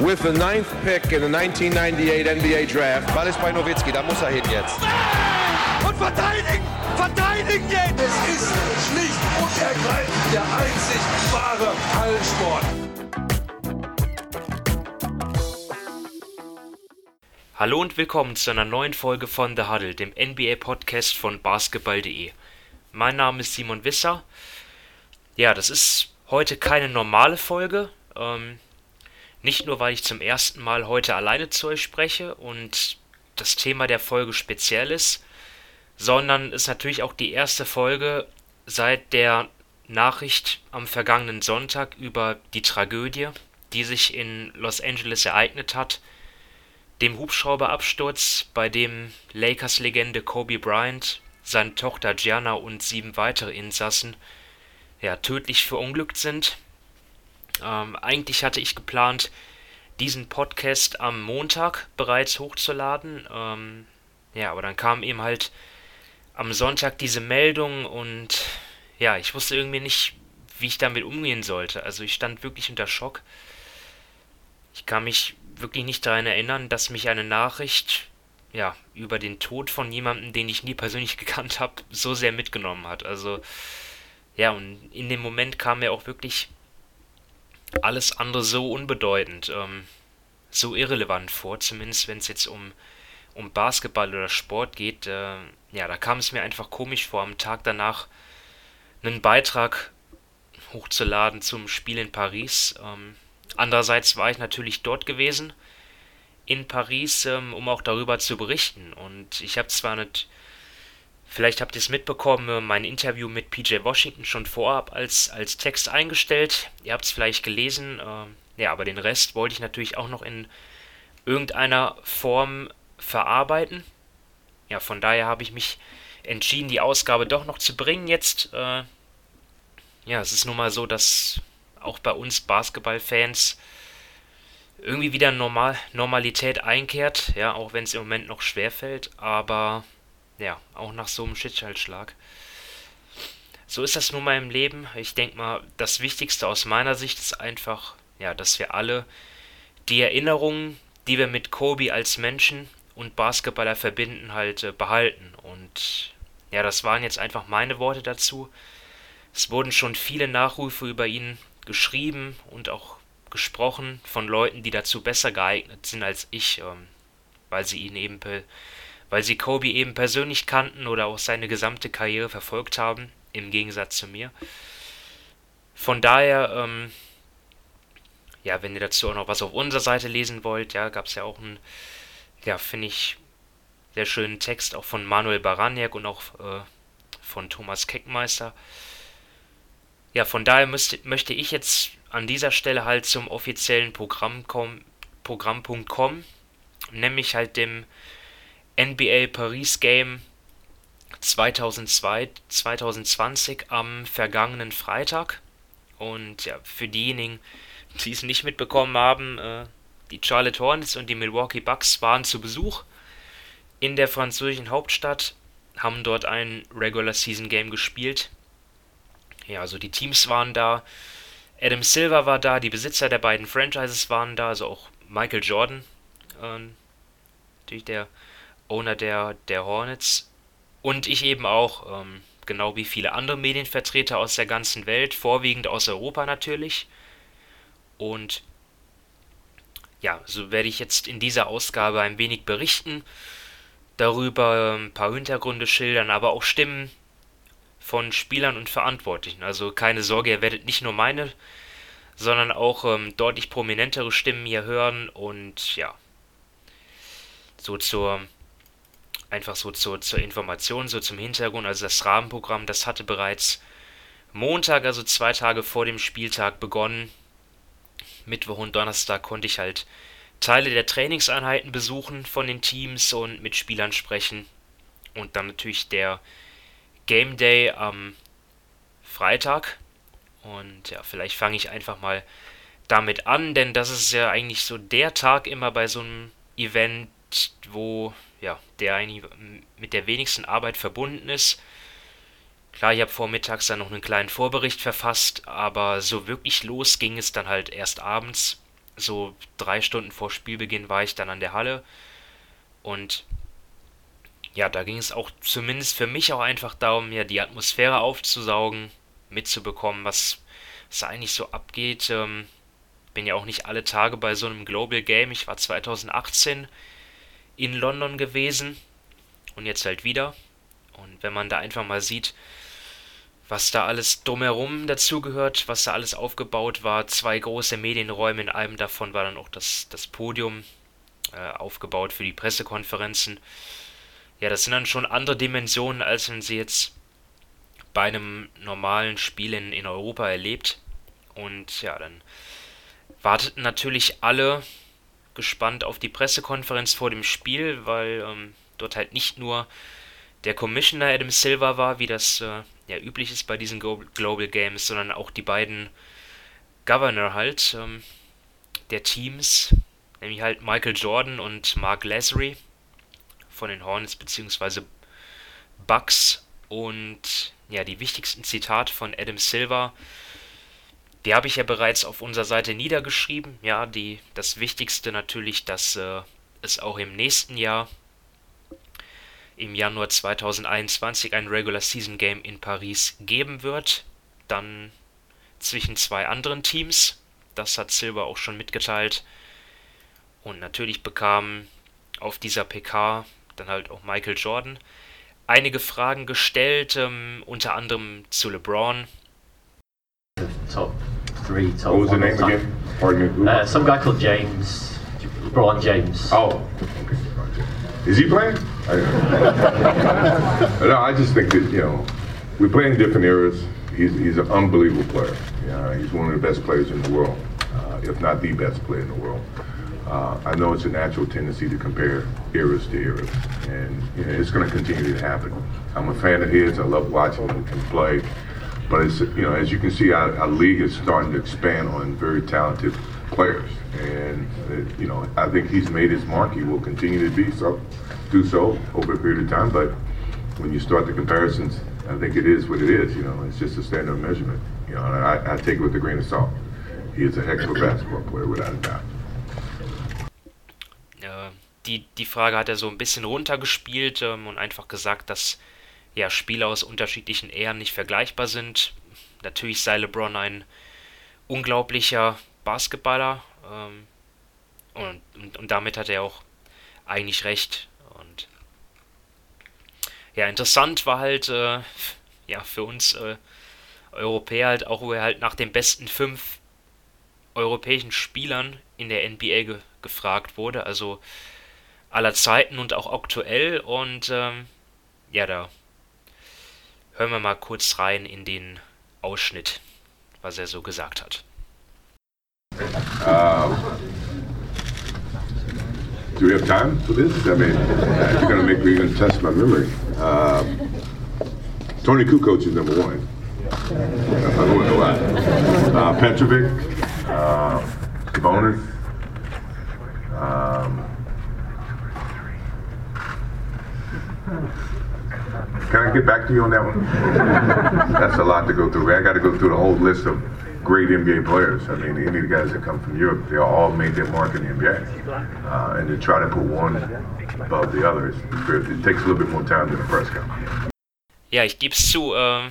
with the ninth pick in the 1998 NBA Draft. Ball ist bei Nowitzki, da muss er hin jetzt. Und verteidigen! Verteidigen jetzt! Es ist schlicht und ergreifend der einzig wahre Hallensport. Hallo und willkommen zu einer neuen Folge von The Huddle, dem NBA-Podcast von basketball.de. Mein Name ist Simon Wisser. Ja, das ist heute keine normale Folge. Ähm, nicht nur, weil ich zum ersten Mal heute alleine zu euch spreche und das Thema der Folge speziell ist, sondern ist natürlich auch die erste Folge seit der Nachricht am vergangenen Sonntag über die Tragödie, die sich in Los Angeles ereignet hat, dem Hubschrauberabsturz, bei dem Lakers-Legende Kobe Bryant, seine Tochter Gianna und sieben weitere Insassen ja, tödlich verunglückt sind. Ähm, eigentlich hatte ich geplant, diesen Podcast am Montag bereits hochzuladen. Ähm, ja, aber dann kam eben halt am Sonntag diese Meldung und ja, ich wusste irgendwie nicht, wie ich damit umgehen sollte. Also ich stand wirklich unter Schock. Ich kann mich wirklich nicht daran erinnern, dass mich eine Nachricht ja, über den Tod von jemandem, den ich nie persönlich gekannt habe, so sehr mitgenommen hat. Also ja, und in dem Moment kam mir auch wirklich alles andere so unbedeutend, ähm, so irrelevant vor, zumindest wenn es jetzt um, um Basketball oder Sport geht. Äh, ja, da kam es mir einfach komisch vor, am Tag danach einen Beitrag hochzuladen zum Spiel in Paris. Ähm, andererseits war ich natürlich dort gewesen, in Paris, ähm, um auch darüber zu berichten. Und ich habe zwar nicht Vielleicht habt ihr es mitbekommen, mein Interview mit PJ Washington schon vorab als, als Text eingestellt. Ihr habt es vielleicht gelesen. Äh, ja, aber den Rest wollte ich natürlich auch noch in irgendeiner Form verarbeiten. Ja, von daher habe ich mich entschieden, die Ausgabe doch noch zu bringen jetzt. Äh, ja, es ist nun mal so, dass auch bei uns Basketballfans irgendwie wieder Normal Normalität einkehrt, ja, auch wenn es im Moment noch schwer fällt, aber ja, auch nach so einem Schicksalsschlag. So ist das nun mal im Leben. Ich denke mal, das Wichtigste aus meiner Sicht ist einfach, ja, dass wir alle die Erinnerungen, die wir mit Kobe als Menschen und Basketballer verbinden, halt äh, behalten. Und ja, das waren jetzt einfach meine Worte dazu. Es wurden schon viele Nachrufe über ihn geschrieben und auch gesprochen von Leuten, die dazu besser geeignet sind als ich, ähm, weil sie ihn eben weil sie Kobe eben persönlich kannten oder auch seine gesamte Karriere verfolgt haben, im Gegensatz zu mir. Von daher, ähm, ja, wenn ihr dazu auch noch was auf unserer Seite lesen wollt, ja, gab es ja auch einen, ja, finde ich, sehr schönen Text auch von Manuel Baraniak und auch äh, von Thomas Keckmeister. Ja, von daher müsst, möchte ich jetzt an dieser Stelle halt zum offiziellen Programm kommen, Programmpunkt kommen, nämlich halt dem NBA Paris Game 2002, 2020 am vergangenen Freitag. Und ja, für diejenigen, die es nicht mitbekommen haben, äh, die Charlotte Hornets und die Milwaukee Bucks waren zu Besuch in der französischen Hauptstadt, haben dort ein Regular Season Game gespielt. Ja, also die Teams waren da. Adam Silver war da, die Besitzer der beiden Franchises waren da, also auch Michael Jordan, äh, natürlich der Owner der, der Hornets. Und ich eben auch, ähm, genau wie viele andere Medienvertreter aus der ganzen Welt, vorwiegend aus Europa natürlich. Und ja, so werde ich jetzt in dieser Ausgabe ein wenig berichten, darüber ein paar Hintergründe schildern, aber auch Stimmen von Spielern und Verantwortlichen. Also keine Sorge, ihr werdet nicht nur meine, sondern auch ähm, deutlich prominentere Stimmen hier hören und ja, so zur einfach so zur, zur Information, so zum Hintergrund. Also das Rahmenprogramm, das hatte bereits Montag, also zwei Tage vor dem Spieltag begonnen. Mittwoch und Donnerstag konnte ich halt Teile der Trainingseinheiten besuchen von den Teams und mit Spielern sprechen. Und dann natürlich der Game Day am Freitag. Und ja, vielleicht fange ich einfach mal damit an, denn das ist ja eigentlich so der Tag immer bei so einem Event, wo ja, der eigentlich mit der wenigsten Arbeit verbunden ist. Klar, ich habe vormittags dann noch einen kleinen Vorbericht verfasst, aber so wirklich los ging es dann halt erst abends. so drei Stunden vor Spielbeginn war ich dann an der Halle und ja, da ging es auch zumindest für mich auch einfach darum, ja, die Atmosphäre aufzusaugen, mitzubekommen, was, was eigentlich so abgeht. Ähm, bin ja auch nicht alle Tage bei so einem Global Game. Ich war 2018 in London gewesen und jetzt halt wieder. Und wenn man da einfach mal sieht, was da alles drumherum dazugehört, was da alles aufgebaut war, zwei große Medienräume, in einem davon war dann auch das, das Podium äh, aufgebaut für die Pressekonferenzen. Ja, das sind dann schon andere Dimensionen, als wenn sie jetzt bei einem normalen Spiel in, in Europa erlebt. Und ja, dann warteten natürlich alle gespannt auf die Pressekonferenz vor dem Spiel, weil ähm, dort halt nicht nur der Commissioner Adam Silver war, wie das äh, ja üblich ist bei diesen Global Games, sondern auch die beiden Governor halt ähm, der Teams, nämlich halt Michael Jordan und Mark Lazary von den Hornets bzw. Bucks und ja die wichtigsten Zitate von Adam Silver die habe ich ja bereits auf unserer Seite niedergeschrieben. Ja, die, das Wichtigste natürlich, dass äh, es auch im nächsten Jahr, im Januar 2021, ein Regular Season Game in Paris geben wird. Dann zwischen zwei anderen Teams. Das hat Silver auch schon mitgeteilt. Und natürlich bekam auf dieser PK dann halt auch Michael Jordan einige Fragen gestellt, ähm, unter anderem zu LeBron. Top three top What was the name time. again? Pardon me. Uh, some guy called James, LeBron James. Oh. Is he playing? I, no, I just think that you know we play in different eras. He's he's an unbelievable player. Yeah, he's one of the best players in the world, uh, if not the best player in the world. Uh, I know it's a natural tendency to compare eras to eras, and you know, it's going to continue to happen. I'm a fan of his. I love watching him play. But it's you know, as you can see, our, our league is starting to expand on very talented players, and uh, you know, I think he's made his mark. He will continue to be so, do so over a period of time. But when you start the comparisons, I think it is what it is. You know, it's just a standard measurement. You know, I, I take it with a grain of salt. He is a heck of a basketball player, without a doubt. Die, die Frage hat er so ein bisschen runtergespielt ähm, und einfach gesagt, dass ja, Spieler aus unterschiedlichen Ehren nicht vergleichbar sind. Natürlich sei LeBron ein unglaublicher Basketballer ähm, und, und, und, damit hat er auch eigentlich recht. Und ja, interessant war halt äh, ja für uns äh, Europäer halt auch, wo er halt nach den besten fünf europäischen Spielern in der NBA ge gefragt wurde, also aller Zeiten und auch aktuell und ähm, ja, da hören wir mal kurz rein in den Ausschnitt, was er so gesagt hat. Uh, do we have time for this? I mean, uh, you're going to make me even test my memory. Uh, Tony Kukoc is number one. I'm going to lie. Uh, Petrovic, uh, Sabonis. Um, Can I get back to you on that one? That's a lot to go through. I got to go through the whole list of great NBA players. I mean, any of the guys that come from Europe, they all made their mark in the NBA. Uh, and to try to put one above the other, it takes a little bit more time than a press conference. Ja, ich gebe es zu. Äh,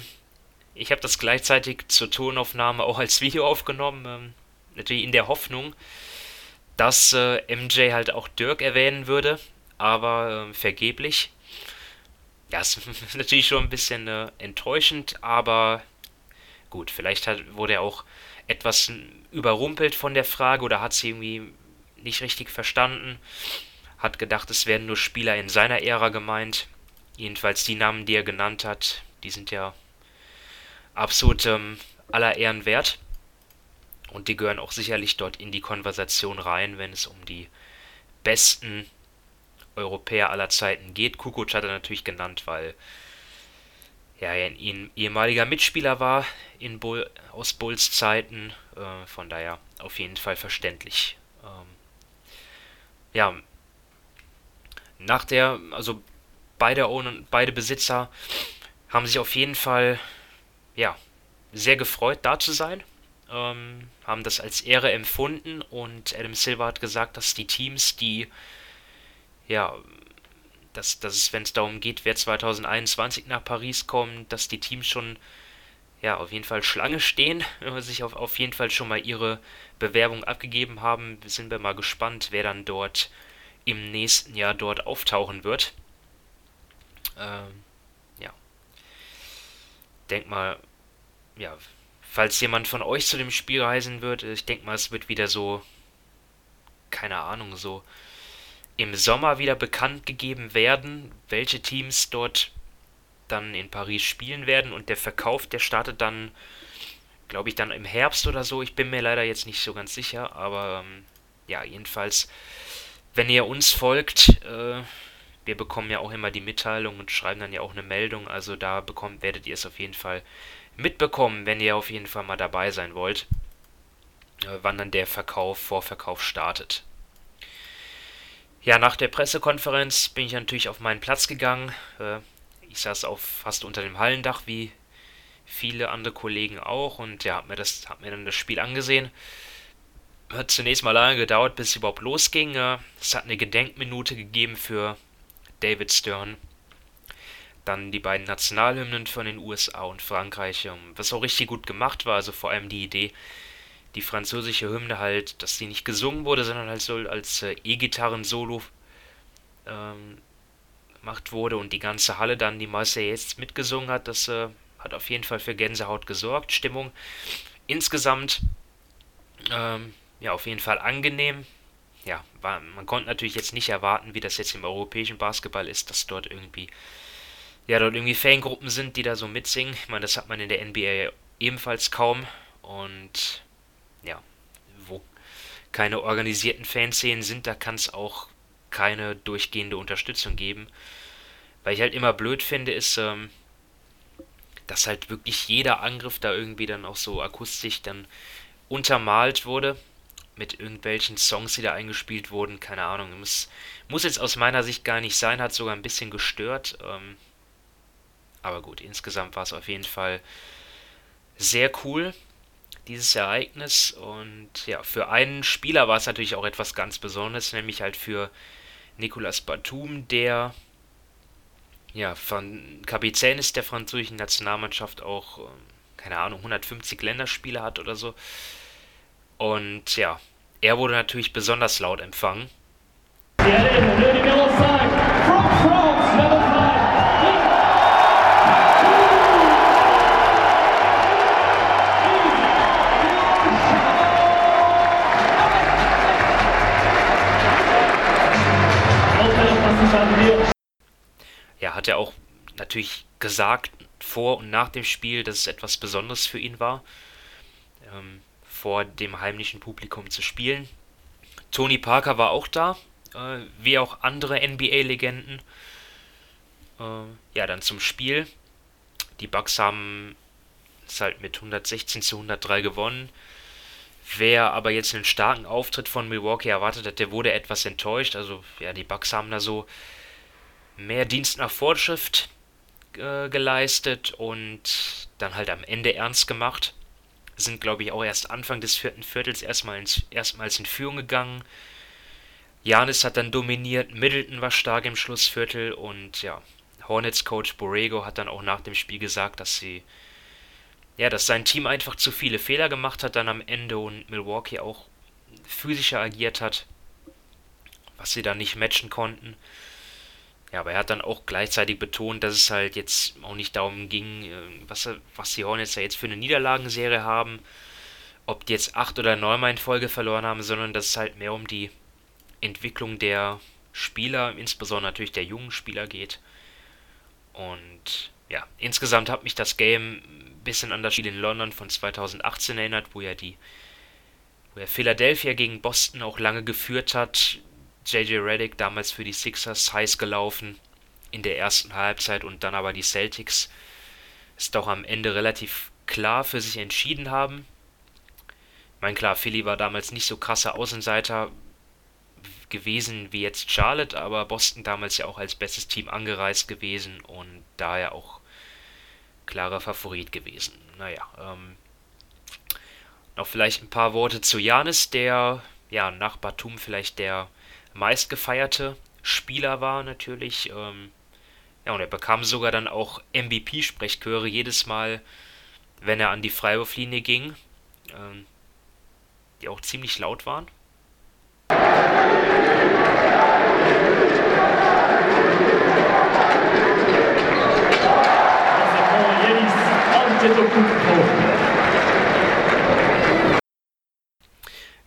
ich habe das gleichzeitig zur Tonaufnahme auch als Video aufgenommen. Ähm, natürlich in der Hoffnung, dass äh, MJ halt auch Dirk erwähnen würde, aber äh, vergeblich ja, ist natürlich schon ein bisschen äh, enttäuschend, aber gut, vielleicht hat, wurde er auch etwas überrumpelt von der Frage oder hat sie irgendwie nicht richtig verstanden. Hat gedacht, es werden nur Spieler in seiner Ära gemeint. Jedenfalls die Namen, die er genannt hat, die sind ja absolut ähm, aller Ehren wert. Und die gehören auch sicherlich dort in die Konversation rein, wenn es um die besten Europäer aller Zeiten geht. Kukoc hat er natürlich genannt, weil ja, er ein ehemaliger Mitspieler war in Bull, aus Bulls Zeiten. Äh, von daher auf jeden Fall verständlich. Ähm, ja, nach der, also beide beide Besitzer haben sich auf jeden Fall ja sehr gefreut, da zu sein. ähm, haben das als Ehre empfunden und Adam Silver hat gesagt, dass die Teams, die ja, dass, dass es, wenn es darum geht, wer 2021 nach Paris kommt, dass die Teams schon ja, auf jeden Fall Schlange stehen, sich auf, auf jeden Fall schon mal ihre Bewerbung abgegeben haben. Sind wir mal gespannt, wer dann dort im nächsten Jahr dort auftauchen wird. Ähm, ja. Denk mal, ja, falls jemand von euch zu dem Spiel reisen wird, ich denke mal, es wird wieder so, keine Ahnung, so im Sommer wieder bekannt gegeben werden, welche Teams dort dann in Paris spielen werden und der Verkauf, der startet dann, glaube ich, dann im Herbst oder so. Ich bin mir leider jetzt nicht so ganz sicher, aber ähm, ja, jedenfalls, wenn ihr uns folgt, äh, wir bekommen ja auch immer die Mitteilung und schreiben dann ja auch eine Meldung, also da bekommt, werdet ihr es auf jeden Fall mitbekommen, wenn ihr auf jeden Fall mal dabei sein wollt, äh, wann dann der Verkauf, Vorverkauf startet. Ja, nach der Pressekonferenz bin ich natürlich auf meinen Platz gegangen. Äh, ich saß auf fast unter dem Hallendach, wie viele andere Kollegen auch, und ja, hab mir, das, hab mir dann das Spiel angesehen. Hat zunächst mal lange gedauert, bis es überhaupt losging. Es hat eine Gedenkminute gegeben für David Stern. Dann die beiden Nationalhymnen von den USA und Frankreich, ähm, was auch richtig gut gemacht war, also vor allem die Idee, die französische Hymne halt, dass die nicht gesungen wurde, sondern halt so als äh, E-Gitarren-Solo ähm, gemacht wurde und die ganze Halle dann die jetzt mitgesungen hat, das äh, hat auf jeden Fall für Gänsehaut gesorgt. Stimmung insgesamt ähm, ja auf jeden Fall angenehm. Ja, war, man konnte natürlich jetzt nicht erwarten, wie das jetzt im europäischen Basketball ist, dass dort irgendwie ja dort irgendwie Fangruppen sind, die da so mitsingen. Ich meine, das hat man in der NBA ebenfalls kaum und ja, wo keine organisierten Fanszenen sind, da kann es auch keine durchgehende Unterstützung geben. Weil ich halt immer blöd finde, ist, ähm, dass halt wirklich jeder Angriff da irgendwie dann auch so akustisch dann untermalt wurde mit irgendwelchen Songs, die da eingespielt wurden. Keine Ahnung, muss, muss jetzt aus meiner Sicht gar nicht sein, hat sogar ein bisschen gestört. Ähm, aber gut, insgesamt war es auf jeden Fall sehr cool dieses Ereignis. Und ja, für einen Spieler war es natürlich auch etwas ganz Besonderes, nämlich halt für Nicolas Batum, der ja von Kapitän ist der französischen Nationalmannschaft auch, ähm, keine Ahnung, 150 Länderspiele hat oder so. Und ja, er wurde natürlich besonders laut empfangen. Ja, hat er auch natürlich gesagt vor und nach dem Spiel, dass es etwas Besonderes für ihn war, ähm, vor dem heimlichen Publikum zu spielen. Tony Parker war auch da, äh, wie auch andere NBA-Legenden. Äh, ja, dann zum Spiel. Die Bucks haben es halt mit 116 zu 103 gewonnen. Wer aber jetzt einen starken Auftritt von Milwaukee erwartet hat, der wurde etwas enttäuscht. Also, ja, die Bucks haben da so mehr Dienst nach Vorschrift äh, geleistet und dann halt am Ende ernst gemacht. Sind, glaube ich, auch erst Anfang des vierten Viertels erstmal ins, erstmals in Führung gegangen. Janis hat dann dominiert, Middleton war stark im Schlussviertel und ja, Hornets Coach Borrego hat dann auch nach dem Spiel gesagt, dass sie ja, dass sein Team einfach zu viele Fehler gemacht hat dann am Ende und Milwaukee auch physischer agiert hat, was sie dann nicht matchen konnten. Ja, aber er hat dann auch gleichzeitig betont, dass es halt jetzt auch nicht darum ging, äh, was, was die Hornets ja jetzt für eine Niederlagenserie haben, ob die jetzt acht oder neunmal in Folge verloren haben, sondern dass es halt mehr um die Entwicklung der Spieler, insbesondere natürlich der jungen Spieler geht. Und ja, insgesamt hat mich das Game bisschen an das Spiel in London von 2018 erinnert, wo er die wo er Philadelphia gegen Boston auch lange geführt hat. JJ Reddick damals für die Sixers heiß gelaufen in der ersten Halbzeit und dann aber die Celtics es doch am Ende relativ klar für sich entschieden haben. Ich meine, klar, Philly war damals nicht so krasser Außenseiter gewesen wie jetzt Charlotte, aber Boston damals ja auch als bestes Team angereist gewesen und daher auch klarer Favorit gewesen. Naja, ähm, Noch vielleicht ein paar Worte zu Janis, der ja nach Batum vielleicht der meistgefeierte Spieler war natürlich. Ähm, ja, und er bekam sogar dann auch MVP-Sprechchöre jedes Mal, wenn er an die Freiwurflinie ging, ähm, die auch ziemlich laut waren.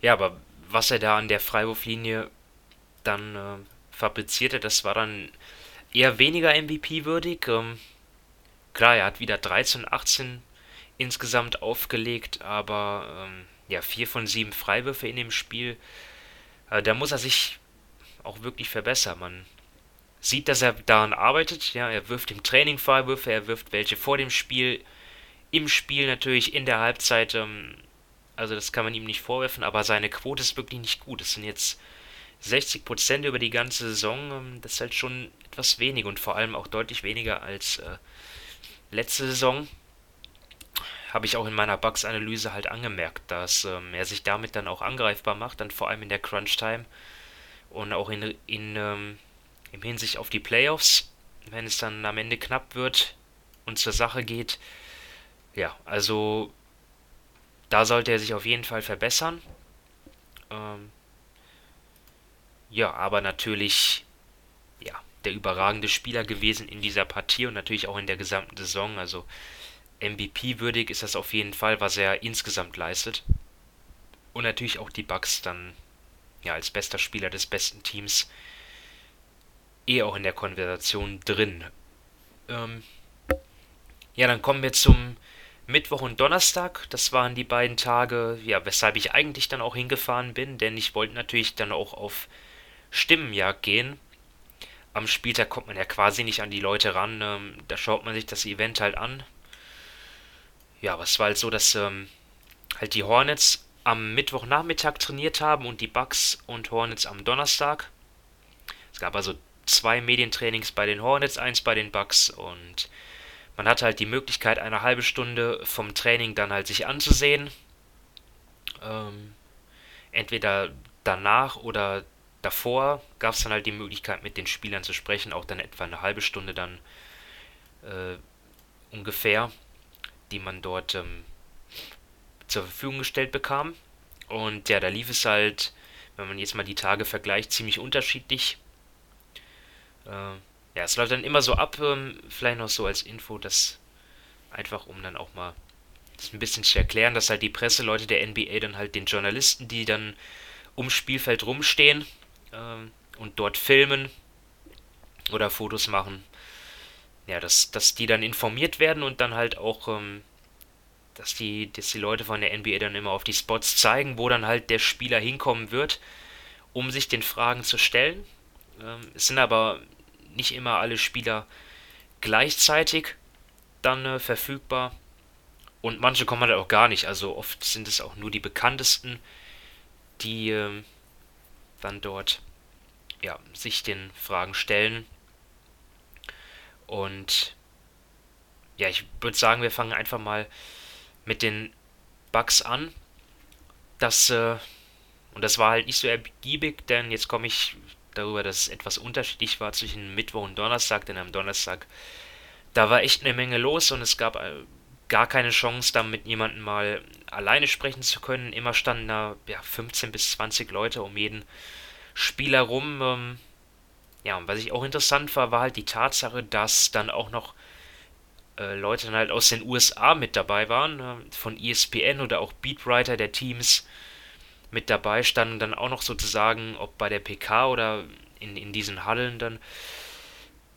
Ja, aber was er da an der Freiwurflinie dann äh, fabrizierte, das war dann eher weniger MVP-würdig. Ähm, klar, er hat wieder 13, 18 insgesamt aufgelegt, aber ähm, ja, 4 von 7 Freiwürfe in dem Spiel. Äh, da muss er sich auch wirklich verbessern. Man sieht, dass er daran arbeitet. Ja, er wirft im Training Freiwürfe, er wirft welche vor dem Spiel, im Spiel natürlich, in der Halbzeit. Ähm, also das kann man ihm nicht vorwerfen, aber seine Quote ist wirklich nicht gut. Es sind jetzt 60% über die ganze Saison. Ähm, das ist halt schon etwas wenig und vor allem auch deutlich weniger als äh, letzte Saison. Habe ich auch in meiner Bugs-Analyse halt angemerkt, dass ähm, er sich damit dann auch angreifbar macht, dann vor allem in der Crunch-Time und auch in, in ähm, im Hinsicht auf die Playoffs, wenn es dann am Ende knapp wird und zur Sache geht. Ja, also da sollte er sich auf jeden Fall verbessern. Ähm, ja, aber natürlich, ja, der überragende Spieler gewesen in dieser Partie und natürlich auch in der gesamten Saison. Also MVP-würdig ist das auf jeden Fall, was er insgesamt leistet. Und natürlich auch die Bucks dann ja als bester Spieler des besten Teams eh auch in der Konversation drin. Ähm, ja, dann kommen wir zum Mittwoch und Donnerstag. Das waren die beiden Tage, ja, weshalb ich eigentlich dann auch hingefahren bin, denn ich wollte natürlich dann auch auf Stimmenjagd gehen. Am Spieltag kommt man ja quasi nicht an die Leute ran. Ähm, da schaut man sich das Event halt an. Ja, aber es war halt so, dass ähm, halt die Hornets am Mittwochnachmittag trainiert haben und die Bucks und Hornets am Donnerstag. Es gab also zwei Medientrainings bei den Hornets, eins bei den Bucks und man hatte halt die Möglichkeit, eine halbe Stunde vom Training dann halt sich anzusehen. Ähm, entweder danach oder davor gab es dann halt die Möglichkeit, mit den Spielern zu sprechen, auch dann etwa eine halbe Stunde dann äh, ungefähr, die man dort ähm, zur Verfügung gestellt bekam. Und ja, da lief es halt, wenn man jetzt mal die Tage vergleicht, ziemlich unterschiedlich. Äh, ja, es läuft dann immer so ab, ähm, vielleicht noch so als Info, dass einfach um dann auch mal das ein bisschen zu erklären, dass halt die Presseleute der NBA dann halt den Journalisten, die dann ums Spielfeld rumstehen, ähm, und dort filmen oder Fotos machen. Ja, dass, dass die dann informiert werden und dann halt auch, ähm, dass, die, dass die Leute von der NBA dann immer auf die Spots zeigen, wo dann halt der Spieler hinkommen wird, um sich den Fragen zu stellen. Ähm, es sind aber nicht immer alle Spieler gleichzeitig dann äh, verfügbar. Und manche kommen halt auch gar nicht. Also oft sind es auch nur die bekanntesten, die äh, dann dort ja, sich den Fragen stellen. Und ja, ich würde sagen, wir fangen einfach mal mit den Bugs an. Das, äh, und das war halt nicht so ergiebig, denn jetzt komme ich darüber, dass es etwas unterschiedlich war zwischen Mittwoch und Donnerstag, denn am Donnerstag, da war echt eine Menge los und es gab äh, gar keine Chance, da mit jemandem mal alleine sprechen zu können. Immer standen da ja, 15 bis 20 Leute um jeden Spieler rum. Ähm, ja, und was ich auch interessant war, war halt die Tatsache, dass dann auch noch äh, Leute dann halt aus den USA mit dabei waren, äh, von ESPN oder auch Beatwriter der Teams mit dabei standen, dann auch noch sozusagen, ob bei der PK oder in, in diesen Hallen dann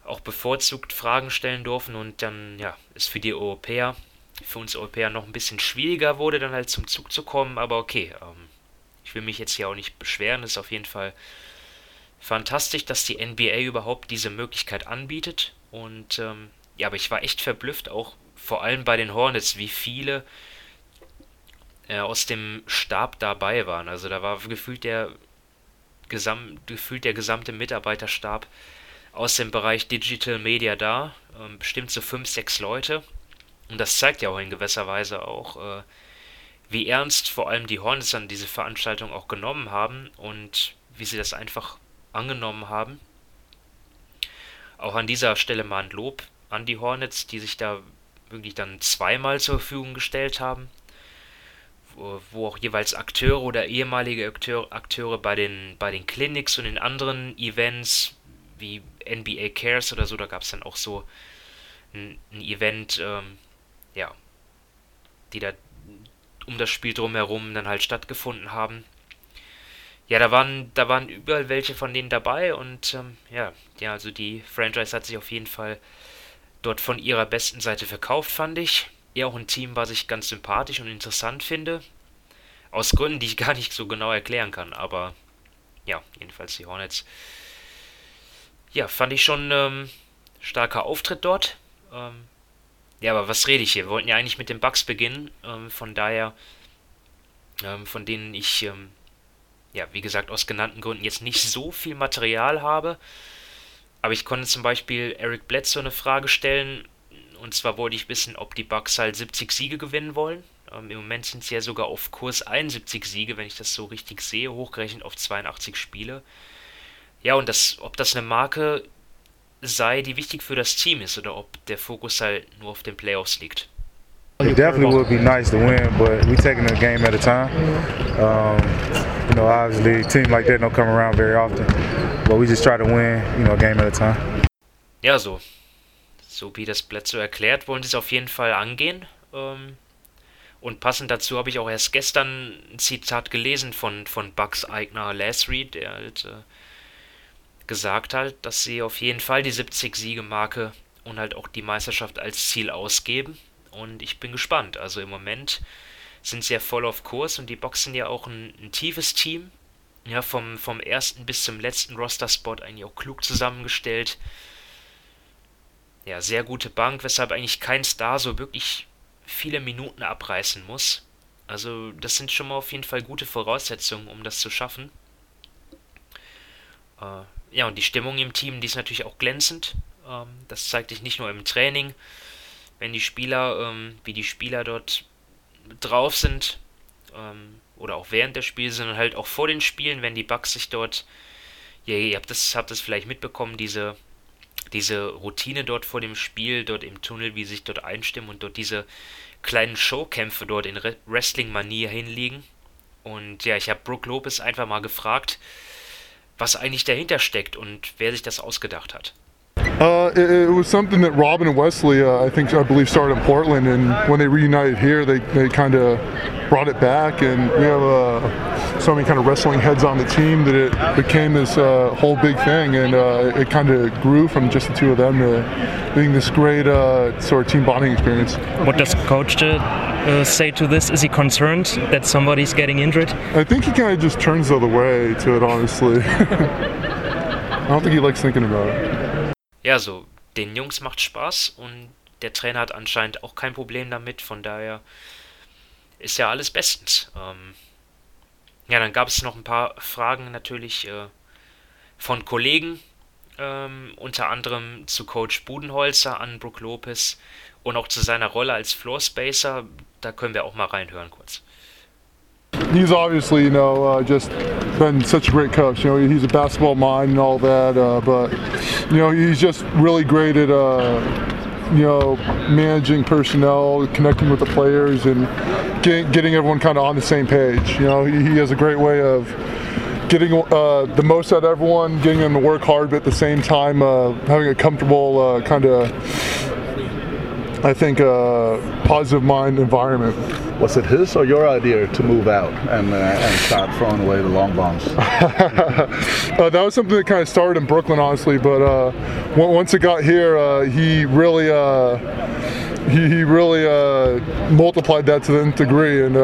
auch bevorzugt Fragen stellen durften und dann, ja, ist für die Europäer für uns Europäer noch ein bisschen schwieriger wurde, dann halt zum Zug zu kommen. Aber okay, ähm, ich will mich jetzt hier auch nicht beschweren. Es ist auf jeden Fall fantastisch, dass die NBA überhaupt diese Möglichkeit anbietet. Und ähm, ja, aber ich war echt verblüfft, auch vor allem bei den Hornets, wie viele äh, aus dem Stab dabei waren. Also da war gefühlt der, gesam gefühlt der gesamte Mitarbeiterstab aus dem Bereich Digital Media da. Ähm, bestimmt so fünf, sechs Leute. Und das zeigt ja auch in gewisser Weise auch, äh, wie ernst vor allem die Hornets an diese Veranstaltung auch genommen haben und wie sie das einfach angenommen haben. Auch an dieser Stelle mal ein Lob an die Hornets, die sich da wirklich dann zweimal zur Verfügung gestellt haben, wo, wo auch jeweils Akteure oder ehemalige Akteure, Akteure bei den, bei den Clinics und den anderen Events wie NBA Cares oder so, da gab es dann auch so ein, ein Event, ähm, ja, die da um das Spiel drumherum dann halt stattgefunden haben. Ja, da waren, da waren überall welche von denen dabei und ähm, ja, ja, also die Franchise hat sich auf jeden Fall dort von ihrer besten Seite verkauft, fand ich. Ja, auch ein Team, was ich ganz sympathisch und interessant finde. Aus Gründen, die ich gar nicht so genau erklären kann, aber ja, jedenfalls die Hornets. Ja, fand ich schon ähm, starker Auftritt dort. Ähm, ja, aber was rede ich hier? Wir wollten ja eigentlich mit den Bugs beginnen, ähm, von daher, ähm, von denen ich, ähm, ja, wie gesagt, aus genannten Gründen jetzt nicht so viel Material habe. Aber ich konnte zum Beispiel Eric Bledsoe eine Frage stellen. Und zwar wollte ich wissen, ob die Bucks halt 70 Siege gewinnen wollen. Ähm, Im Moment sind sie ja sogar auf Kurs 71 Siege, wenn ich das so richtig sehe, hochgerechnet auf 82 Spiele. Ja, und das, ob das eine Marke sei, die wichtig für das Team ist, oder ob der Fokus halt nur auf den Playoffs liegt. It definitely would be nice to win, but we taking a game at a time. Um, you know, obviously, a team like that don't come around very often, but we just try to win, you know, a game at a time. Ja, so. So wie das Blatt so erklärt, wollen sie es auf jeden Fall angehen. Ähm, und passend dazu habe ich auch erst gestern ein Zitat gelesen von, von Bucks Eigner Reed, der halt äh, gesagt hat, dass sie auf jeden Fall die 70-Siege-Marke und halt auch die Meisterschaft als Ziel ausgeben. Und ich bin gespannt. Also im Moment sind sie ja voll auf Kurs und die boxen ja auch ein, ein tiefes Team. Ja, vom, vom ersten bis zum letzten Roster-Spot eigentlich auch klug zusammengestellt. Ja, sehr gute Bank, weshalb eigentlich kein Star so wirklich viele Minuten abreißen muss. Also, das sind schon mal auf jeden Fall gute Voraussetzungen, um das zu schaffen. Äh, ja, und die Stimmung im Team, die ist natürlich auch glänzend. Ähm, das zeigt sich nicht nur im Training, wenn die Spieler, ähm, wie die Spieler dort drauf sind, ähm, oder auch während der Spiele, sondern halt auch vor den Spielen, wenn die Bugs sich dort, ja, ihr habt das, habt das vielleicht mitbekommen, diese, diese Routine dort vor dem Spiel, dort im Tunnel, wie sie sich dort einstimmen und dort diese kleinen Showkämpfe dort in Wrestling-Manier hinlegen. Und ja, ich habe Brooke Lopez einfach mal gefragt, was eigentlich dahinter steckt und wer sich das ausgedacht hat. Uh, it, it, was something that Robin and Wesley, uh, I think, I believe, started in Portland, and when they reunited here, they, they kind of brought it back, and we have uh, so many kind of wrestling heads on the team that it became this uh, whole big thing, and uh, it kind of grew from just the two of them to being this great uh, sort of team bonding experience. What does coach uh, say to this? Is he concerned that somebody's getting injured? I think he kind of just turns the other way to it, honestly. I don't think he likes thinking about it. Ja, so, den Jungs macht Spaß und der Trainer hat anscheinend auch kein Problem damit, von daher ist ja alles bestens. Ähm, ja, dann gab es noch ein paar Fragen natürlich äh, von Kollegen, ähm, unter anderem zu Coach Budenholzer an Brook Lopez und auch zu seiner Rolle als Floor Spacer. Da können wir auch mal reinhören kurz. he's obviously, you know, uh, just been such a great coach. You know, he's a basketball mind and all that, uh, but you know, he's just really great at, uh, you know, managing personnel, connecting with the players, and get, getting everyone kind of on the same page. You know, he, he has a great way of getting uh, the most out of everyone, getting them to work hard, but at the same time uh, having a comfortable uh, kind of, I think, uh, positive mind environment. Was it his or your idea to move out and, uh, and start throwing away the long bombs? uh, that was something that kind of started in Brooklyn, honestly. But uh, once it got here, uh, he really uh, he, he really uh, multiplied that to the nth degree, and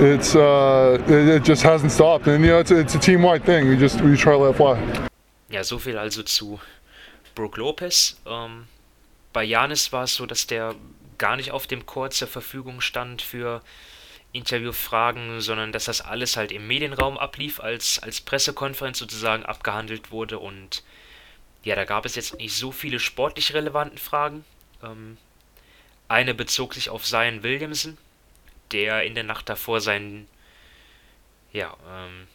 it's it, it, just hasn't stopped. And you know, it's a, it's a team-wide thing. We just we try to let fly. Ja, so viel also zu Brooke Lopez. Ähm, bei Janis war es so, dass der gar nicht auf dem Chor zur Verfügung stand für Interviewfragen, sondern dass das alles halt im Medienraum ablief, als, als Pressekonferenz sozusagen abgehandelt wurde. Und ja, da gab es jetzt nicht so viele sportlich relevanten Fragen. Ähm, eine bezog sich auf Zion Williamson, der in der Nacht davor sein ja, ähm,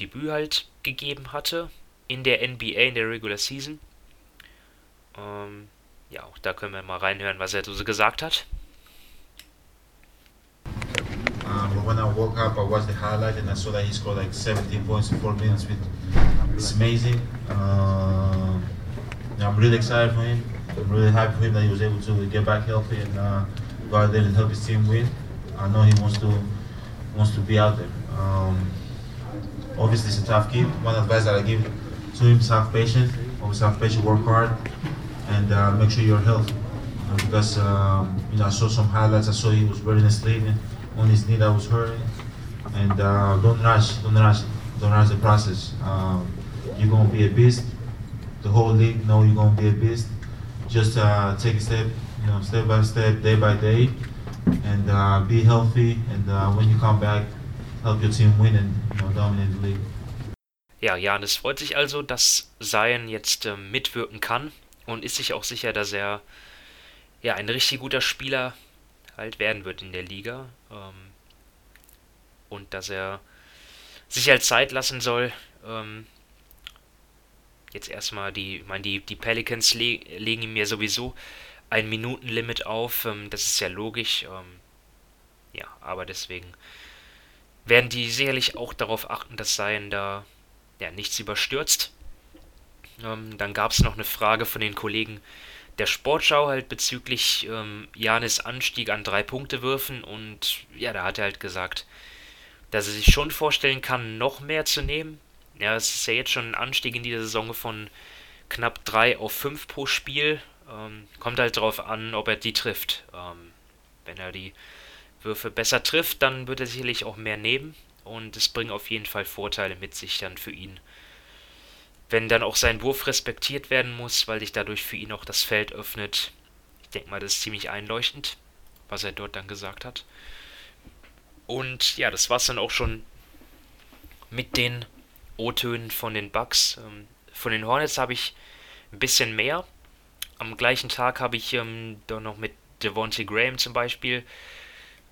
Debüt halt gegeben hatte in der NBA, in der Regular Season. Ähm, ja, auch da können wir mal reinhören, was er so gesagt hat. Um, when I woke up, I watched the highlight and I saw that he scored like 17 points in four minutes. It's amazing. Uh, I'm really excited for him. I'm really happy for him that he was able to get back healthy and uh, go out there and help his team win. I know he wants to wants to be out there. Um, obviously, it's a tough kid. One advice that I give to him is have patience. Always have patience, work hard, and uh, make sure you're healthy. You because um, you know, I saw some highlights. I saw he was burning his sleeve on his knee that was hurting. And uh, don't rush, don't rush, don't rush the process. Um, you're gonna be a beast. The whole league know you're gonna be a beast. Just uh, take a step, you know, step by step, day by day, and uh, be healthy. And uh, when you come back, help your team win and you know, dominate the league. Ja, Janis freut sich also, dass Zion jetzt äh, mitwirken kann und ist sich auch sicher, dass er ja ein richtig guter Spieler halt werden wird in der Liga. Ähm, und dass er sich halt Zeit lassen soll. Ähm, jetzt erstmal die, ich meine, die, die Pelicans le legen ihm ja sowieso ein Minutenlimit auf. Ähm, das ist ja logisch. Ähm, ja, aber deswegen werden die sicherlich auch darauf achten, dass Sein da ja nichts überstürzt. Ähm, dann gab es noch eine Frage von den Kollegen der Sportschau halt bezüglich ähm, Janis Anstieg an drei Punkte würfen und ja, da hat er halt gesagt, dass er sich schon vorstellen kann, noch mehr zu nehmen. Ja, es ist ja jetzt schon ein Anstieg in dieser Saison von knapp 3 auf 5 pro Spiel. Ähm, kommt halt darauf an, ob er die trifft. Ähm, wenn er die Würfe besser trifft, dann wird er sicherlich auch mehr nehmen und es bringt auf jeden Fall Vorteile mit sich dann für ihn wenn dann auch sein Wurf respektiert werden muss, weil sich dadurch für ihn auch das Feld öffnet. Ich denke mal, das ist ziemlich einleuchtend, was er dort dann gesagt hat. Und ja, das war es dann auch schon mit den O-Tönen von den Bucks. Ähm, von den Hornets habe ich ein bisschen mehr. Am gleichen Tag habe ich ähm, dann noch mit Devontae Graham zum Beispiel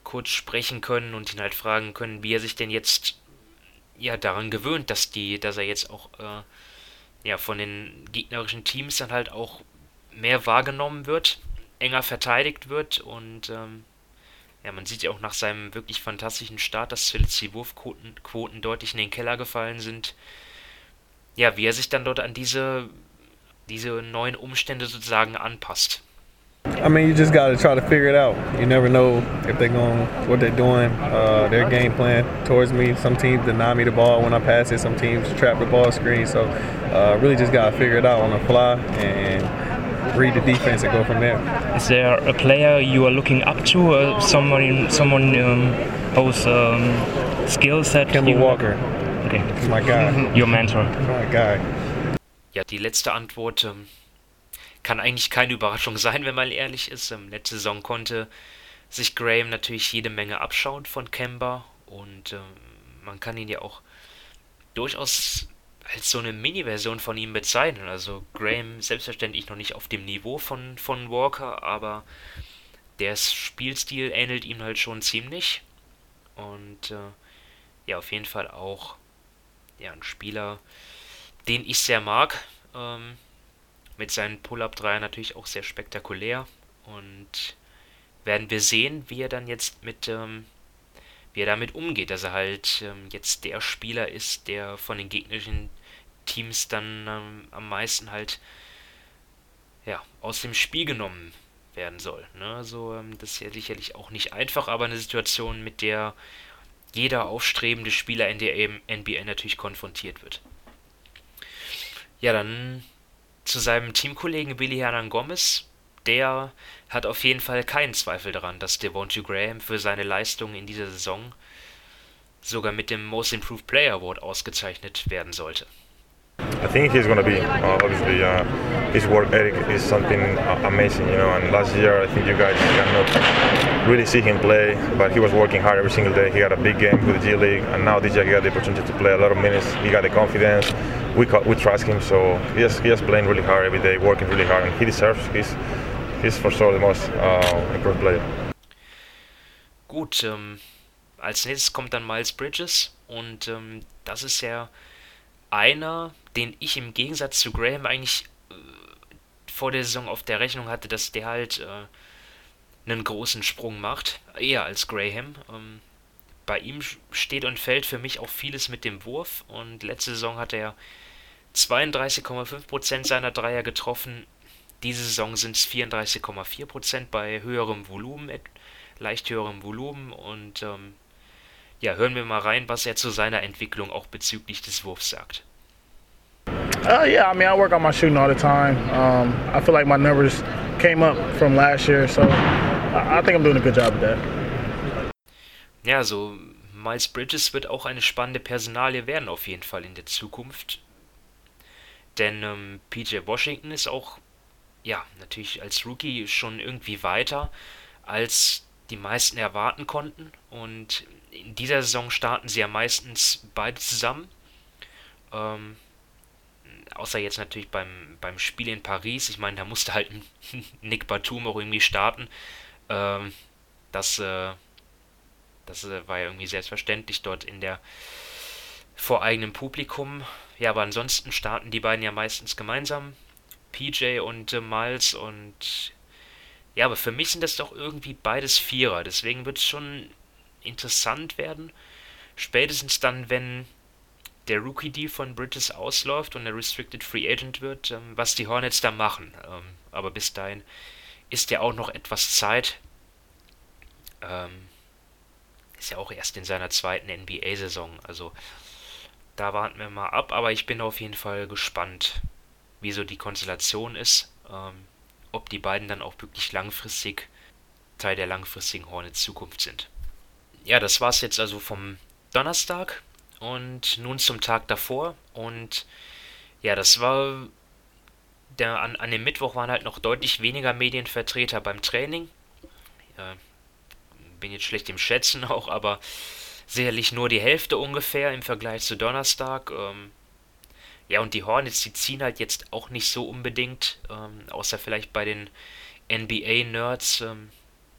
kurz sprechen können und ihn halt fragen können, wie er sich denn jetzt ja daran gewöhnt, dass die, dass er jetzt auch äh, ja, von den gegnerischen Teams dann halt auch mehr wahrgenommen wird, enger verteidigt wird und ähm, ja, man sieht ja auch nach seinem wirklich fantastischen Start, dass zuletzt die Wurfquoten Quoten deutlich in den Keller gefallen sind. Ja, wie er sich dann dort an diese, diese neuen Umstände sozusagen anpasst. I mean, you just got to try to figure it out. You never know if they're going, what they're doing, uh, their game plan towards me. Some teams deny me the ball when I pass it. Some teams trap the ball screen. So, uh, really just got to figure it out on the fly and read the defense and go from there. Is there a player you are looking up to, or someone, someone um, whose um, skill set? Kemba Walker. Okay. My guy. Your mentor. My guy. Ja, die letzte Antwort. Ähm kann eigentlich keine Überraschung sein, wenn man ehrlich ist. Ähm, letzte Saison konnte sich Graham natürlich jede Menge abschauen von Kemba und ähm, man kann ihn ja auch durchaus als so eine Mini-Version von ihm bezeichnen. Also Graham selbstverständlich noch nicht auf dem Niveau von, von Walker, aber der Spielstil ähnelt ihm halt schon ziemlich. Und äh, ja, auf jeden Fall auch ja, ein Spieler, den ich sehr mag. Ähm, mit seinen Pull-Up-Dreier natürlich auch sehr spektakulär. Und werden wir sehen, wie er dann jetzt mit, ähm, wie er damit umgeht, dass er halt ähm, jetzt der Spieler ist, der von den gegnerischen Teams dann ähm, am meisten halt ja, aus dem Spiel genommen werden soll. Ne? Also ähm, das ist ja sicherlich auch nicht einfach, aber eine Situation, mit der jeder aufstrebende Spieler in der NBA natürlich konfrontiert wird. Ja, dann zu seinem Teamkollegen Billy Hernan Gomez. Der hat auf jeden Fall keinen Zweifel daran, dass Devontae Graham für seine Leistungen in dieser Saison sogar mit dem Most Improved Player Award ausgezeichnet werden sollte. I think he's going to be. Uh, obviously, uh, his work ethic is something uh, amazing, you know. And last year, I think you guys cannot really see him play, but he was working hard every single day. He had a big game with the G League, and now he got the opportunity to play a lot of minutes. He got the confidence. We we trust him, so he is, he is playing really hard every day, working really hard, and he deserves. He's he's for sure the most uh, improved player. gut, ähm, als nächstes kommt dann Miles Bridges und ähm, das ist ja einer, den ich im Gegensatz zu Graham eigentlich äh, vor der Saison auf der Rechnung hatte, dass der halt äh, einen großen Sprung macht, eher als Graham. Ähm, bei ihm steht und fällt für mich auch vieles mit dem Wurf und letzte Saison hat er 32,5% seiner Dreier getroffen. Diese Saison sind es 34,4% bei höherem Volumen, leicht höherem Volumen und ähm, ja, hören wir mal rein, was er zu seiner Entwicklung auch bezüglich des Wurfs sagt. Uh, yeah, I mean, I work on my shooting all the time. Um, I feel like my numbers came up from last year, so I think I'm doing a good job of that. Ja, so Miles Bridges wird auch eine spannende Personalie werden auf jeden Fall in der Zukunft. Denn ähm, PJ Washington ist auch, ja, natürlich als Rookie schon irgendwie weiter, als die meisten erwarten konnten. Und in dieser Saison starten sie ja meistens beide zusammen. Ähm, außer jetzt natürlich beim, beim Spiel in Paris. Ich meine, da musste halt Nick Batum auch irgendwie starten. Ähm, das äh, das äh, war ja irgendwie selbstverständlich dort in der vor eigenem Publikum. Ja, aber ansonsten starten die beiden ja meistens gemeinsam. PJ und äh, Miles und ja, aber für mich sind das doch irgendwie beides Vierer. Deswegen wird es schon interessant werden. Spätestens dann, wenn der Rookie-Deal von Bridges ausläuft und er Restricted Free Agent wird, ähm, was die Hornets da machen. Ähm, aber bis dahin ist ja auch noch etwas Zeit. Ähm, ist ja auch erst in seiner zweiten NBA-Saison. Also da warten wir mal ab. Aber ich bin auf jeden Fall gespannt, wie so die Konstellation ist. Ähm, ob die beiden dann auch wirklich langfristig Teil der langfristigen Hornets Zukunft sind. Ja, das war es jetzt also vom Donnerstag und nun zum Tag davor. Und ja, das war. Der, an, an dem Mittwoch waren halt noch deutlich weniger Medienvertreter beim Training. Ja, bin jetzt schlecht im Schätzen auch, aber sicherlich nur die Hälfte ungefähr im Vergleich zu Donnerstag. Ähm, ja, und die Hornets, die ziehen halt jetzt auch nicht so unbedingt, ähm, außer vielleicht bei den NBA-Nerds, ähm,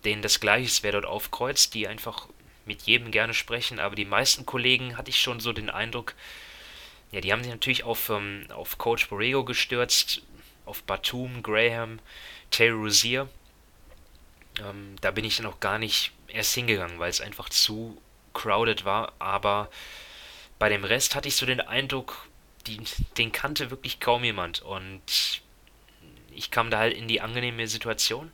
denen das Gleiche ist, wer dort aufkreuzt, die einfach mit jedem gerne sprechen, aber die meisten Kollegen hatte ich schon so den Eindruck, ja, die haben sich natürlich auf, ähm, auf Coach Borrego gestürzt, auf Batum, Graham, Terry Rozier. Ähm, da bin ich noch gar nicht erst hingegangen, weil es einfach zu crowded war. Aber bei dem Rest hatte ich so den Eindruck, die, den kannte wirklich kaum jemand. Und ich kam da halt in die angenehme Situation,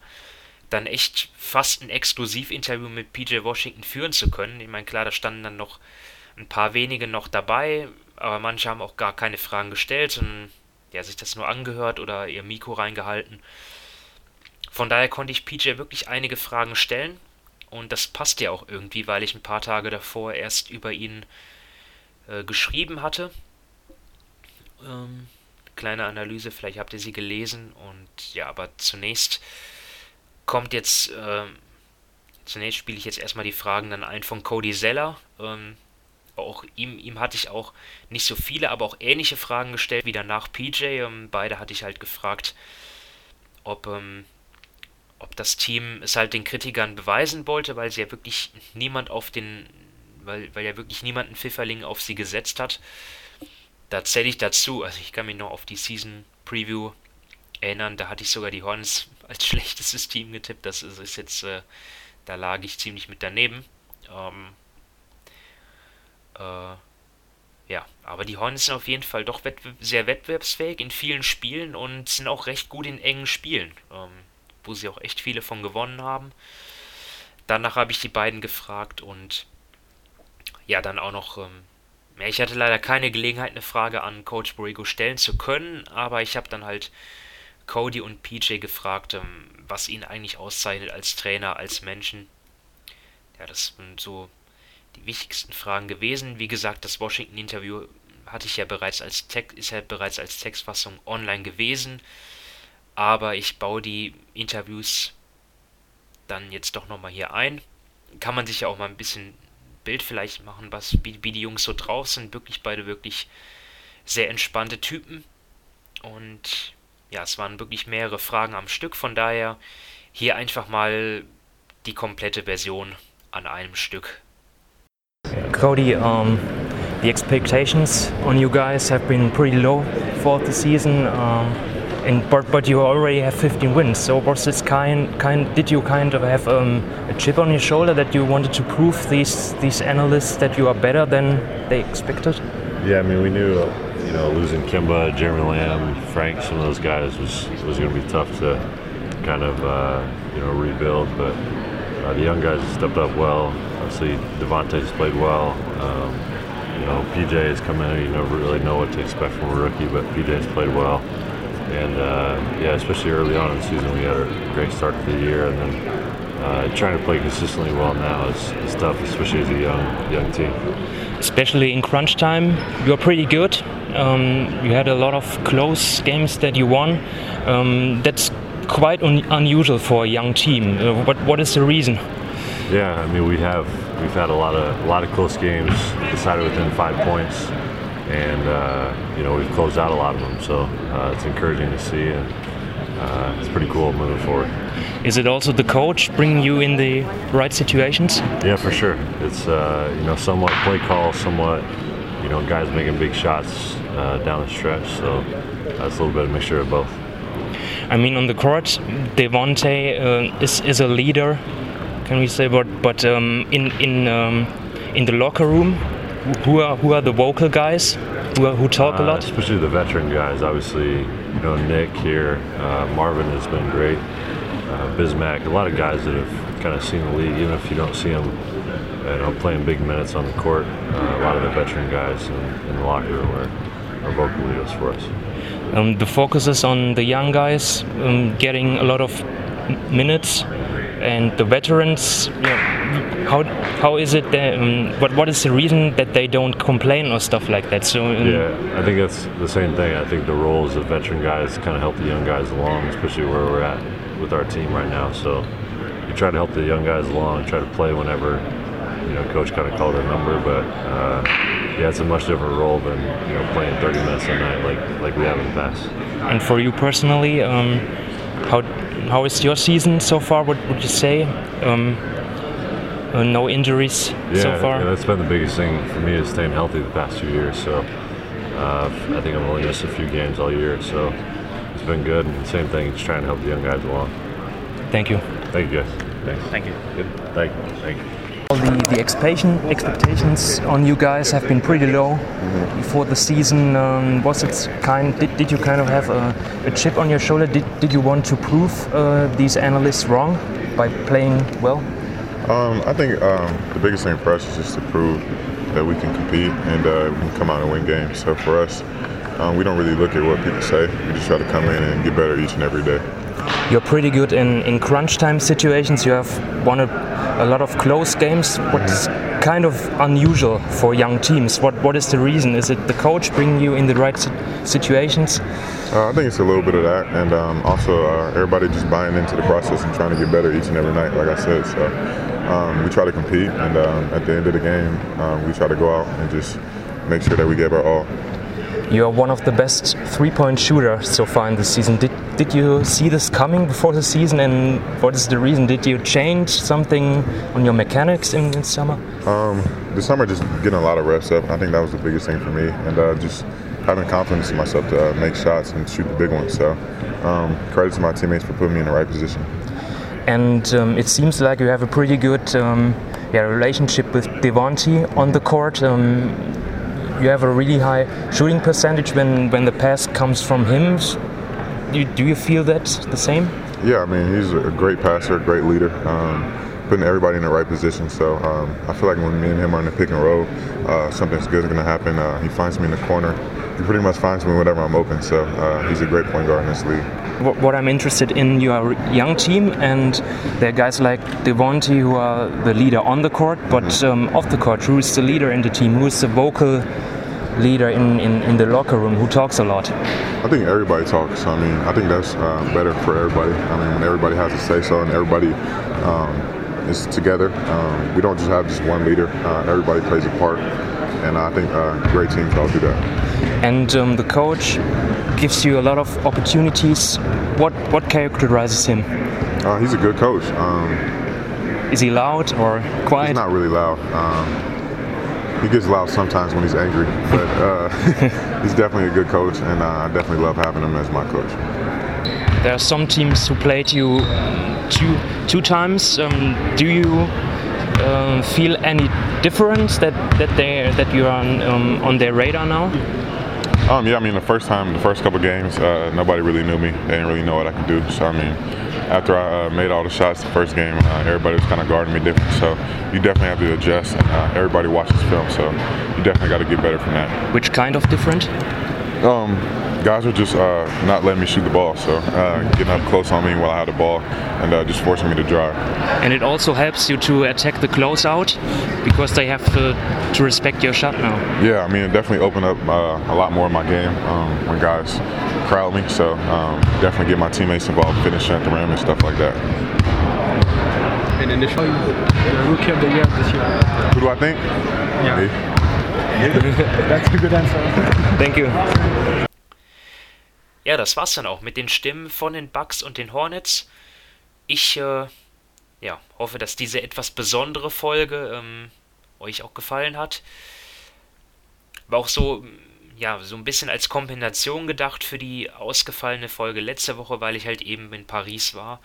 dann echt fast ein Exklusivinterview mit PJ Washington führen zu können. Ich meine, klar, da standen dann noch ein paar wenige noch dabei, aber manche haben auch gar keine Fragen gestellt und ja, sich das nur angehört oder ihr Mikro reingehalten. Von daher konnte ich PJ wirklich einige Fragen stellen und das passt ja auch irgendwie, weil ich ein paar Tage davor erst über ihn äh, geschrieben hatte. Ähm, kleine Analyse, vielleicht habt ihr sie gelesen. Und ja, aber zunächst kommt jetzt, äh, zunächst spiele ich jetzt erstmal die Fragen dann ein von Cody Zeller. Ähm, auch ihm, ihm hatte ich auch nicht so viele, aber auch ähnliche Fragen gestellt wie danach PJ. Ähm, beide hatte ich halt gefragt, ob ähm, ob das Team es halt den Kritikern beweisen wollte, weil sie ja wirklich niemand auf den, weil, weil ja wirklich niemand einen Pfifferling auf sie gesetzt hat. Da zähle ich dazu, also ich kann mich noch auf die Season Preview erinnern, da hatte ich sogar die Hornets als schlechtestes Team getippt. Das ist, ist jetzt, äh, da lag ich ziemlich mit daneben. Ähm, äh, ja, aber die Hornets sind auf jeden Fall doch wettbe sehr wettbewerbsfähig in vielen Spielen und sind auch recht gut in engen Spielen. Ähm, wo sie auch echt viele von gewonnen haben. Danach habe ich die beiden gefragt und ja, dann auch noch. Ähm, ich hatte leider keine Gelegenheit, eine Frage an Coach Borrego stellen zu können, aber ich habe dann halt Cody und PJ gefragt, ähm, was ihn eigentlich auszeichnet als Trainer, als Menschen. Ja, das sind so die wichtigsten Fragen gewesen. Wie gesagt, das Washington-Interview hatte ich ja bereits als Text, ist ja bereits als Textfassung online gewesen aber ich baue die Interviews dann jetzt doch nochmal hier ein. Kann man sich ja auch mal ein bisschen Bild vielleicht machen, was, wie, wie die Jungs so drauf sind. Wirklich beide wirklich sehr entspannte Typen. Und ja, es waren wirklich mehrere Fragen am Stück. Von daher hier einfach mal die komplette Version an einem Stück. Cody, um, the expectations on you guys have been pretty low for the season, um, and but, but you already have 15 wins. So was this kind kind? Did you kind of have um, a chip on your shoulder that you wanted to prove these these analysts that you are better than they expected? Yeah, I mean we knew you know losing Kimba, Jeremy Lamb, Frank, some of those guys was was going to be tough to kind of uh, you know rebuild, but uh, the young guys have stepped up well. Obviously, Devontae's played well. Um, you know, PJ has come in. And you never really know what to expect from a rookie, but PJ's played well. And uh, yeah, especially early on in the season, we had a great start to the year, and then uh, trying to play consistently well now is, is tough, especially as a young young team. Especially in crunch time, you're pretty good. Um, you had a lot of close games that you won. Um, that's quite un unusual for a young team. Uh, what what is the reason? Yeah, I mean we have we've had a lot of a lot of close games decided within five points, and uh, you know we've closed out a lot of them. So uh, it's encouraging to see, and uh, it's pretty cool moving forward. Is it also the coach bringing you in the right situations? Yeah, for sure. It's uh, you know somewhat play call, somewhat you know guys making big shots uh, down the stretch. So that's a little bit of a mixture of both. I mean, on the court, Devonte uh, is is a leader, can we say? But but um, in in um, in the locker room, who are who are the vocal guys who are, who talk a Uh, lot? especially the veteran guys. Obviously, you know Nick here, uh, Marvin has been great. Uh, Bismack, a lot of guys that have kind of seen the league, even if you don't see them, you know, playing big minutes on the court. Uh, a lot of the veteran guys in, in the locker room are, are vocal leaders for us. Um, the focus is on the young guys um, getting a lot of minutes, and the veterans. You know, how how is it? That, um, what what is the reason that they don't complain or stuff like that? So um, Yeah, I think that's the same thing. I think the roles of veteran guys kind of help the young guys along, especially where we're at with our team right now. So you try to help the young guys along, try to play whenever you know coach kind of called a number. But uh, yeah, it's a much different role than you know playing 30 minutes a night like like we have in the past. And for you personally, um, how how is your season so far? What would you say? Um, uh, no injuries Yeah, so far. yeah, that's been the biggest thing for me is staying healthy the past few years. So uh, I think I've only missed a few games all year. So it's been good. And the same thing, just trying to help the young guys along. Thank you. Thank you guys. Thanks. Thank you. Good. Thank you. Thank you. The, the expectation, expectations on you guys have been pretty low before the season. Um, was it kind? Did, did you kind of have a, a chip on your shoulder? Did, did you want to prove uh, these analysts wrong by playing well? Um, I think um, the biggest thing for us is just to prove that we can compete and uh, we can come out and win games. So for us, um, we don't really look at what people say. We just try to come in and get better each and every day. You're pretty good in, in crunch time situations. You have won a, a lot of close games. What's kind of unusual for young teams? What What is the reason? Is it the coach bringing you in the right situations? Uh, I think it's a little bit of that, and um, also uh, everybody just buying into the process and trying to get better each and every night, like I said. So um, we try to compete, and um, at the end of the game, um, we try to go out and just make sure that we give our all. You are one of the best three-point shooters so far in the season. Did Did you see this coming before the season, and what is the reason? Did you change something on your mechanics in, in summer? Um, the summer, just getting a lot of reps up. I think that was the biggest thing for me, and uh, just having confidence in myself to uh, make shots and shoot the big ones. So, um, credit to my teammates for putting me in the right position. And um, it seems like you have a pretty good um, yeah, relationship with Devontae on the court. You have a really high shooting percentage when, when the pass comes from him. Do you, do you feel that the same? Yeah, I mean, he's a great passer, a great leader, um, putting everybody in the right position. So um, I feel like when me and him are in the pick and roll, uh, something's good is going to happen. Uh, he finds me in the corner. He pretty much finds me whenever I'm open. So uh, he's a great point guard in this league. What, I'm interested in, you are a young team, and there are guys like Devontae who are the leader on the court, but um, off the court, who is the leader in the team? Who is the vocal leader in, in, in the locker room? Who talks a lot? I think everybody talks. I mean, I think that's uh, better for everybody. I mean, when everybody has to say so and everybody um, is together, um, we don't just have just one leader. Uh, everybody plays a part, and I think uh, great teams all do that. And um, the coach gives you a lot of opportunities. What what characterizes him? Uh, he's a good coach. Um, is he loud or quiet? He's not really loud. Um, he gets loud sometimes when he's angry, but uh, he's definitely a good coach, and uh, I definitely love having him as my coach. There are some teams who played you two two times. Um, do you um, feel any difference that that they that you are on, um, on their radar now? Um, yeah, I mean, the first time, the first couple games, uh, nobody really knew me. They didn't really know what I could do. So, I mean, after I uh, made all the shots the first game, uh, everybody was kind of guarding me different. So, you definitely have to adjust. And, uh, everybody watches film, so you definitely got to get better from that. Which kind of different? Um, guys were just uh, not letting me shoot the ball, so uh, getting up close on me while I had the ball and uh, just forcing me to drive. And it also helps you to attack the closeout because they have to, to respect your shot now. Yeah, I mean, it definitely opened up uh, a lot more in my game um, when guys crowd me, so um, definitely get my teammates involved, finishing at the rim and stuff like that. And initially, the rookie of the year this year. Who do I think? Yeah. Me. That's a good answer. Thank you. Ja, das war's dann auch mit den Stimmen von den Bucks und den Hornets. Ich äh, ja, hoffe, dass diese etwas besondere Folge ähm, euch auch gefallen hat. War auch so, ja, so ein bisschen als Kompensation gedacht für die ausgefallene Folge letzte Woche, weil ich halt eben in Paris war.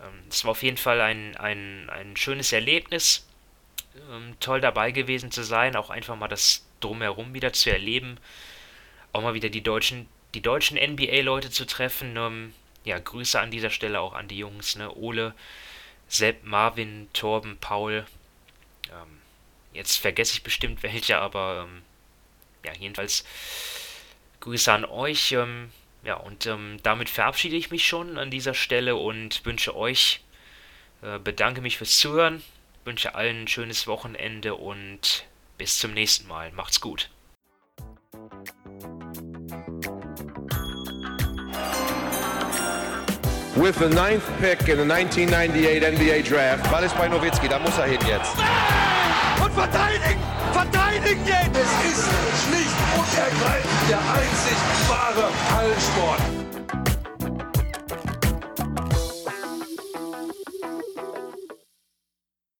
Ähm, es war auf jeden Fall ein, ein, ein schönes Erlebnis. Ähm, toll dabei gewesen zu sein, auch einfach mal das Drumherum wieder zu erleben. Auch mal wieder die deutschen die deutschen NBA-Leute zu treffen. Ähm, ja, Grüße an dieser Stelle auch an die Jungs, ne? Ole, Sepp, Marvin, Torben, Paul. Ähm, jetzt vergesse ich bestimmt welche, aber ähm, ja, jedenfalls Grüße an euch. Ähm, ja, und ähm, damit verabschiede ich mich schon an dieser Stelle und wünsche euch, äh, bedanke mich fürs Zuhören, wünsche allen ein schönes Wochenende und bis zum nächsten Mal. Macht's gut. With the ninth pick in the 1998 NBA Draft. Ball ist bei Nowitzki, da muss er hin jetzt. Und verteidigen! Verteidigen jetzt! Es ist schlicht und ergreifend der einzig wahre Hallensport.